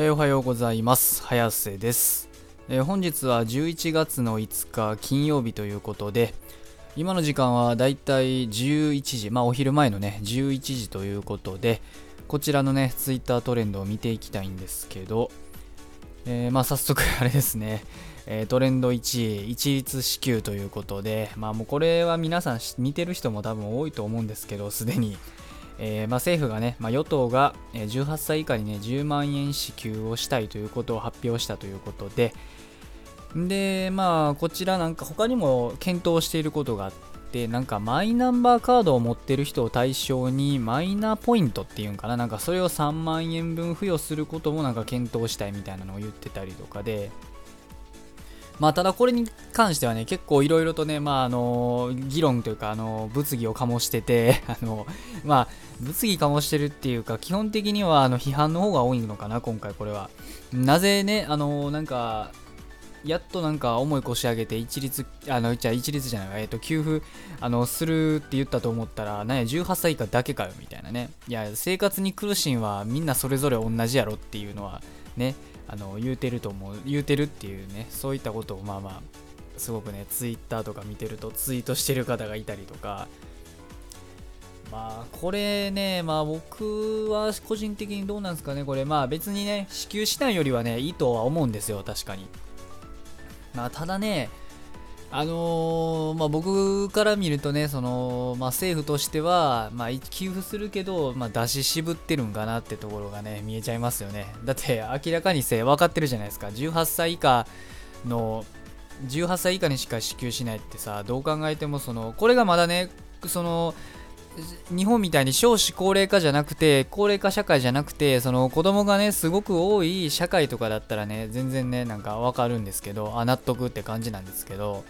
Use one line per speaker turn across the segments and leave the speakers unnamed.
えー、おはようございます。早瀬です、えー、本日は11月の5日金曜日ということで、今の時間はだいたい11時、まあお昼前のね、11時ということで、こちらのね、ツイッタートレンドを見ていきたいんですけど、えー、まあ早速 あれですね、えトレンド1位、一律支給ということで、まあもうこれは皆さん見てる人も多分多いと思うんですけど、すでに。えー、まあ、政府がね、まあ、与党が18歳以下にね10万円支給をしたいということを発表したということででまあこちらなんか他にも検討していることがあってなんかマイナンバーカードを持ってる人を対象にマイナポイントっていうんかななんかそれを3万円分付与することもなんか検討したいみたいなのを言ってたりとかでまあ、ただこれに関してはね、結構いろいろとね、まあ、あの、議論というか、あの、物議を醸してて、あの、まあ、物議醸してるっていうか、基本的には、あの、批判の方が多いのかな、今回これは。なぜね、あの、なんか、やっとなんか重い腰上げて一律、あの、じゃ一律じゃないわ、えっ、と、給付、あの、するって言ったと思ったら、なんや、18歳以下だけかよ、みたいなね。いや、生活に苦しんはみんなそれぞれ同じやろっていうのは、ね、あの言うてると思う言うてるっていうねそういったことをまあまあすごくねツイッターとか見てるとツイートしてる方がいたりとかまあこれねまあ僕は個人的にどうなんですかねこれまあ別にね支給しないよりはねいいとは思うんですよ確かにまあただねあのー、まあ、僕から見るとね、そのまあ、政府としては、まあ、給付するけど、まあ、出し渋ってるんかなってところがね、見えちゃいますよね。だって明らかにせ分かってるじゃないですか。18歳以下の、18歳以下にしか支給しないってさ、どう考えてもその、これがまだね、その、日本みたいに少子高齢化じゃなくて、高齢化社会じゃなくて、その子供がね、すごく多い社会とかだったらね、全然ね、なんかわかるんですけど、あ、納得って感じなんですけど、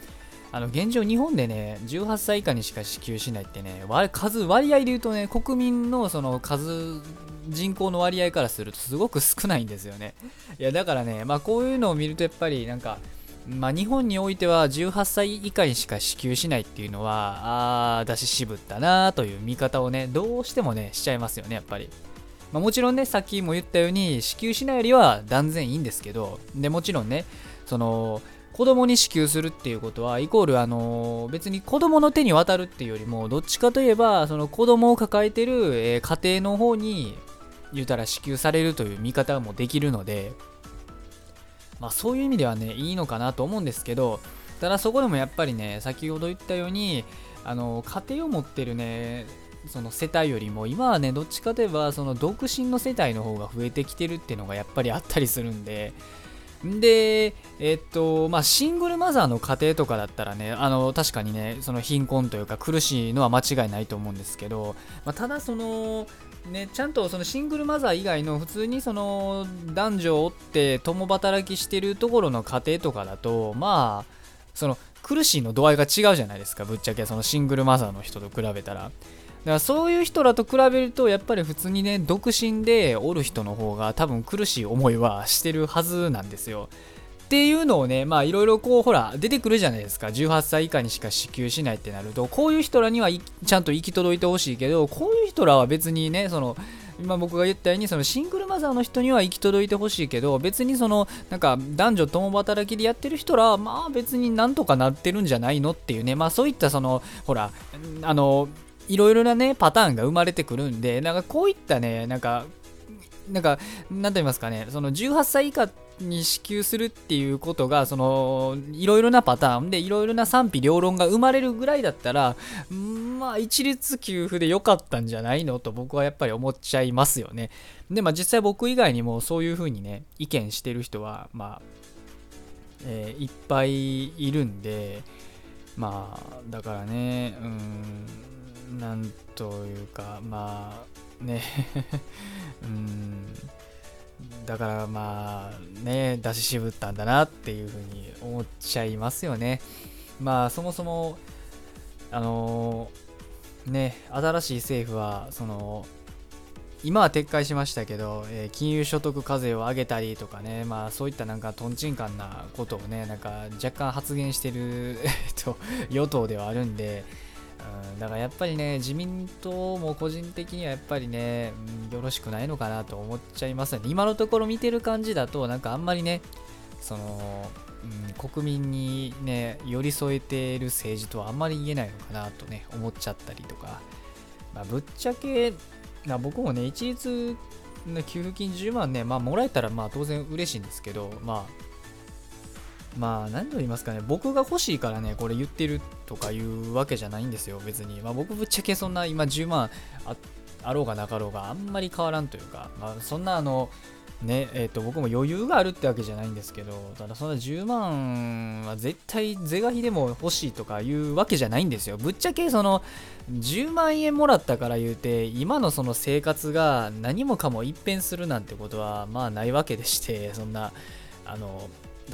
あの現状、日本でね、18歳以下にしか支給しないってね、数、割合で言うとね、国民のその数、人口の割合からするとすごく少ないんですよね。いや、だからね、まあこういうのを見るとやっぱりなんか、まあ、日本においては18歳以下にしか支給しないっていうのは、あー、出し渋ったなという見方をね、どうしてもね、しちゃいますよね、やっぱり。まあ、もちろんね、さっきも言ったように、支給しないよりは断然いいんですけど、で、もちろんね、その、子供に支給するっていうことは、イコール、あの、別に子供の手に渡るっていうよりも、どっちかといえば、その子供を抱えてる、え、家庭の方に、言うたら支給されるという見方もできるので、まあ、そういう意味ではね、いいのかなと思うんですけど、ただそこでもやっぱりね、先ほど言ったように、あの家庭を持ってるね、その世帯よりも今はねどっちかといえばその独身の世帯の方が増えてきてるっていうのがやっぱりあったりするんで。で、えっと、まあ、シングルマザーの家庭とかだったらね、あの、確かにね、その貧困というか苦しいのは間違いないと思うんですけど、まあ、ただその、ね、ちゃんとそのシングルマザー以外の普通にその男女を追って共働きしてるところの家庭とかだとまあその苦しいの度合いが違うじゃないですか。ぶっちゃけそのシングルマザーの人と比べたら。だからそういう人らと比べるとやっぱり普通にね独身でおる人の方が多分苦しい思いはしてるはずなんですよ。っていうのをね、まあいろいろこう、ほら、出てくるじゃないですか。18歳以下にしか支給しないってなると、こういう人らにはちゃんと行き届いてほしいけど、こういう人らは別にね、その、今僕が言ったようにそのシングルマザーの人には行き届いてほしいけど別にそのなんか男女共働きでやってる人らはまあ別になんとかなってるんじゃないのっていうねまあそういったそのほらあのいろいろなねパターンが生まれてくるんでなんかこういったねなんかなんか、なんと言いますかね、その18歳以下に支給するっていうことが、その、いろいろなパターンで、いろいろな賛否両論が生まれるぐらいだったら、まあ、一律給付で良かったんじゃないのと僕はやっぱり思っちゃいますよね。で、まあ実際僕以外にもそういうふうにね、意見してる人は、まあ、えー、いっぱいいるんで、まあ、だからね、うん、なんというか、まあ、ね うんだからまあね出し渋ったんだなっていうふうに思っちゃいますよね。まあそもそもあのー、ね新しい政府はその今は撤回しましたけど、えー、金融所得課税を上げたりとかね、まあそういったなんかとんちんかんなことをね、なんか若干発言してる、与党ではあるんで、うん、だからやっぱりね、自民党も個人的にはやっぱりね、うん、よろしくないのかなと思っちゃいますね。今のところ見てる感じだと、なんかあんまりね、その、うん、国民にね、寄り添えている政治とはあんまり言えないのかなとね、思っちゃったりとか、まあ、ぶっちゃけ、な僕もね、一律の給付金10万ね、まあ、もらえたらまあ当然嬉しいんですけど、まあ、まあ、何と言いますかね、僕が欲しいからね、これ言ってるとかいうわけじゃないんですよ、別に。まあ、僕ぶっちゃけそんな今10万あろうがなかろうがあんまり変わらんというか、まあ、そんなあの、ねえー、と僕も余裕があるってわけじゃないんですけどただそんな10万は絶対是が非でも欲しいとかいうわけじゃないんですよ。ぶっちゃけその10万円もらったから言うて今のその生活が何もかも一変するなんてことはまあないわけでしてそんなあの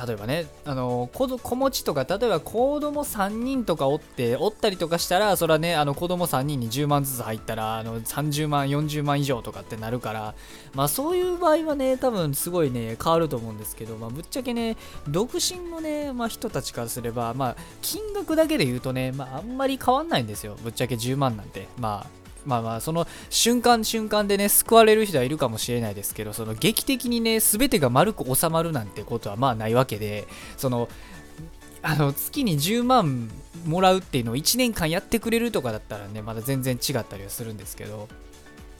例えばね、あの子子持ちとか、例えば子供3人とかおって、おったりとかしたら、それはね、あの子供3人に10万ずつ入ったら、あの30万、40万以上とかってなるから、まあそういう場合はね、多分すごいね、変わると思うんですけど、まあぶっちゃけね、独身のね、まあ人たちからすれば、まあ金額だけで言うとね、まああんまり変わんないんですよ。ぶっちゃけ10万なんて。まあまあまあその瞬間瞬間でね救われる人はいるかもしれないですけどその劇的にね全てが丸く収まるなんてことはまあないわけでそのあの月に10万もらうっていうのを1年間やってくれるとかだったらねまだ全然違ったりはするんですけど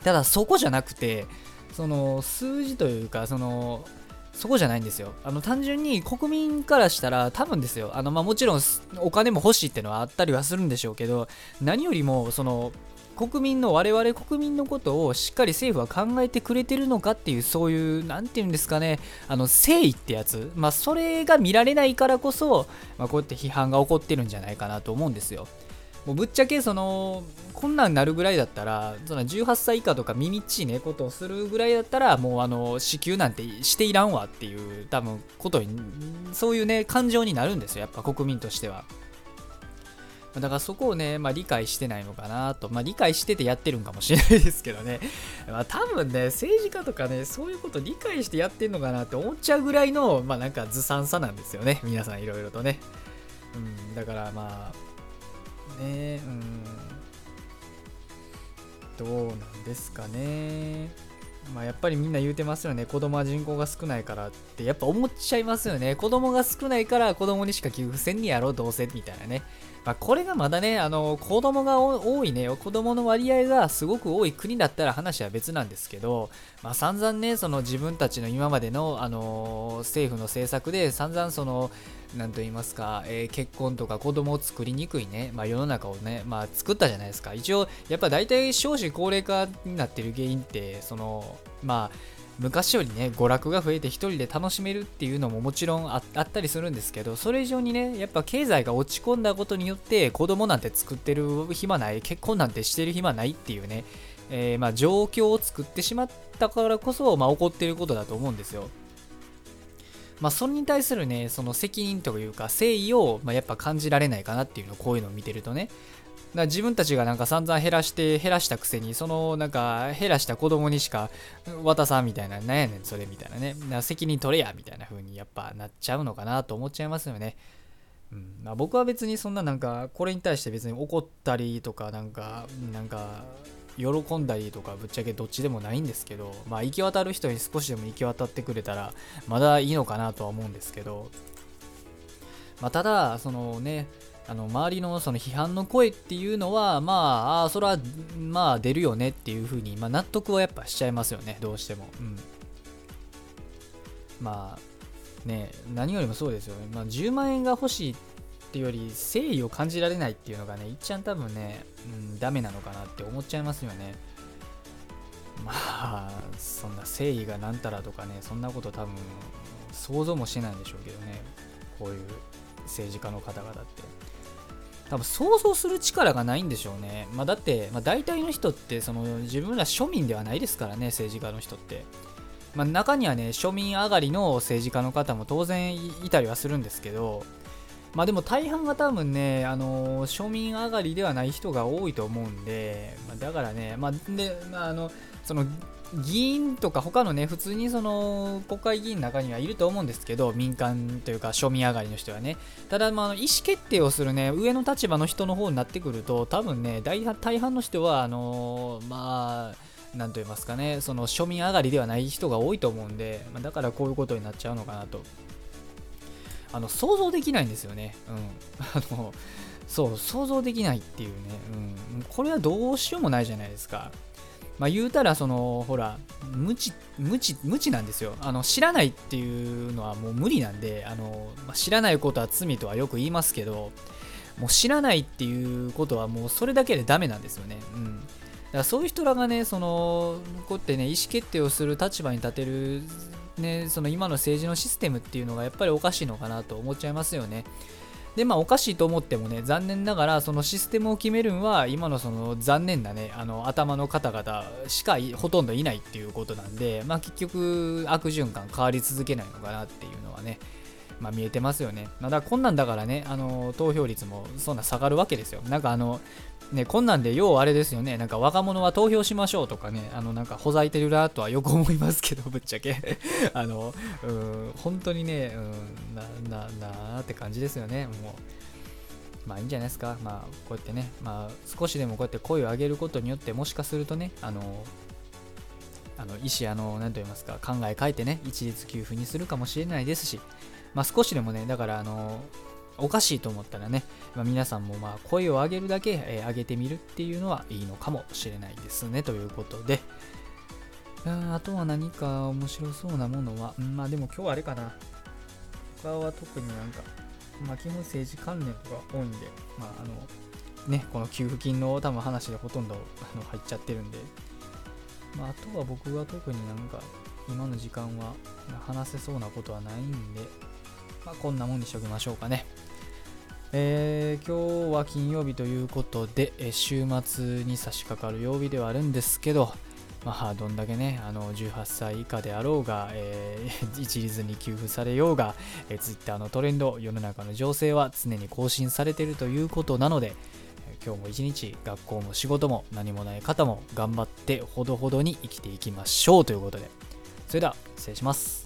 ただそこじゃなくてその数字というかそのそこじゃないんですよ。あの単純に国民からしたら多分ですよ。あのまあもちろんお金も欲しいってのはあったりはするんでしょうけど、何よりもその国民の我々国民のことをしっかり政府は考えてくれてるのかっていうそういう何て言うんですかね。あの誠意ってやつ。まあそれが見られないからこそ、まあ、こうやって批判が起こってるんじゃないかなと思うんですよ。もうぶっちゃけそのこんなんなるぐらいだったらその18歳以下とか耳っちいねことをするぐらいだったらもうあの支給なんてしていらんわっていう多分ことにそういうね感情になるんですよ。やっぱ国民としては。だからそこをね、まあ、理解してないのかなと、まあ、理解しててやってるんかもしれないですけどね、まあ、多分ね、政治家とかね、そういうこと理解してやってんのかなって思っちゃうぐらいの、まあ、なんかずさんさなんですよね、皆さんいろいろとね。うん、だからまあ、ね、うん、どうなんですかね。まあ、やっぱりみんな言うてますよね。子供は人口が少ないからって。やっぱ思っちゃいますよね。子供が少ないから子供にしか給付せんにやろうどうせみたいなね。まあ、これがまだね、あの、子供が多いね、子供の割合がすごく多い国だったら話は別なんですけど、まあ、散々ね、その自分たちの今までの、あの政府の政策で散々その、なんと言いますか、えー、結婚とか子供を作りにくいね、まあ、世の中をね、まあ、作ったじゃないですか。一応、やっぱ大体少子高齢化になってる原因って、その、まあ、昔よりね娯楽が増えて1人で楽しめるっていうのももちろんあったりするんですけどそれ以上にねやっぱ経済が落ち込んだことによって子供なんて作ってる暇ない結婚なんてしてる暇ないっていうね、えー、ま状況を作ってしまったからこそ、まあ、起こってることだと思うんですよ。まあ、それに対するね、その責任というか、誠意を、まあ、やっぱ感じられないかなっていうの、こういうのを見てるとね、だ自分たちがなんか散々減らして減らしたくせにそのなんか減らした子供にしか渡さんみたいななんやねんそれみたいなね。な責任取れやみたいな風にやっぱなっちゃうのかなと思っちゃいますよね。うん。まあ、僕は別にそんななんかこれに対して別に怒ったりとかなんかなんか喜んだりとかぶっちゃけどっちでもないんですけどまあ行き渡る人に少しでも行き渡ってくれたらまだいいのかなとは思うんですけど。まあただそのねあの周りのその批判の声っていうのは、まあ、あそれはまあ出るよねっていうふうに、まあ、納得はやっぱしちゃいますよね、どうしても。うん、まあ、ね、何よりもそうですよね。まあ、10万円が欲しいっていうより、誠意を感じられないっていうのがね、いっちゃん多分ね、うん、ダメなのかなって思っちゃいますよね。まあ、そんな誠意がなんたらとかね、そんなこと多分想像もしないんでしょうけどね、こういう政治家の方々って。多分想像する力がないんでしょうね。まあ、だって、まあ、大体の人ってその自分ら庶民ではないですからね、政治家の人って。まあ、中にはね、庶民上がりの政治家の方も当然いたりはするんですけど、まあでも大半が多分ね、あの庶民上がりではない人が多いと思うんで、まあ、だからね、まあ、で、まあ、あの、その、議員とか他のね、普通にその国会議員の中にはいると思うんですけど、民間というか庶民上がりの人はね。ただ、まあ、意思決定をするね、上の立場の人の方になってくると、多分ね、大大半の人は、あのー、まあ、なんと言いますかね、その庶民上がりではない人が多いと思うんで、まあ、だからこういうことになっちゃうのかなと。あの、想像できないんですよね。うん。あの、そう、想像できないっていうね。うん。これはどうしようもないじゃないですか。まあ、言うたらそのほら無知無知無知なんですよあの知らないっていうのはもう無理なんであの、ま、知らないことは罪とはよく言いますけどもう知らないっていうことはもうそれだけでダメなんですよねうんだからそういう人らがねそのこうやってね意思決定をする立場に立てるねその今の政治のシステムっていうのがやっぱりおかしいのかなと思っちゃいますよねで、まあ、おかしいと思ってもね、残念ながら、そのシステムを決めるんは、今のその残念なね、あの頭の方々しかほとんどいないっていうことなんで、まあ、結局、悪循環変わり続けないのかなっていうのはね、まあ、見えてますよね。まあ、だこんなんだからね、あの投票率もそんな下がるわけですよ。なんかあの、ね、こんなんで、要はあれですよね、なんか若者は投票しましょうとかね、あの、なんかほざいてるなとはよく思いますけど、ぶっちゃけ。あの、うん、本当にね、うん、な、な、なって感じですよね、もう。まあいいんじゃないですか。まあこうやってね、まあ少しでもこうやって声を上げることによって、もしかするとね、あの、あの意思、あの、なんと言いますか、考え変えてね、一律給付にするかもしれないですし、まあ少しでもね、だから、あの、おかしいと思ったらね、まあ、皆さんもまあ声を上げるだけ、えー、上げてみるっていうのはいいのかもしれないですねということで。あとは何か面白そうなものは、ん、まあでも今日はあれかな。他は特になんか、まあ基本政治関連とか多いんで、まああのね、この給付金の多分話でほとんどあの入っちゃってるんで、まあ、あとは僕は特になんか今の時間は話せそうなことはないんで、まあ、こんなもんにしときましょうかね。えー、今日は金曜日ということで、え週末に差し掛かる曜日ではあるんですけど、まあ、どんだけね、あの18歳以下であろうが、えー、一律に給付されようが、えー、Twitter のトレンド、世の中の情勢は常に更新されているということなので、今日も一日、学校も仕事も何もない方も頑張ってほどほどに生きていきましょうということで、それでは失礼します。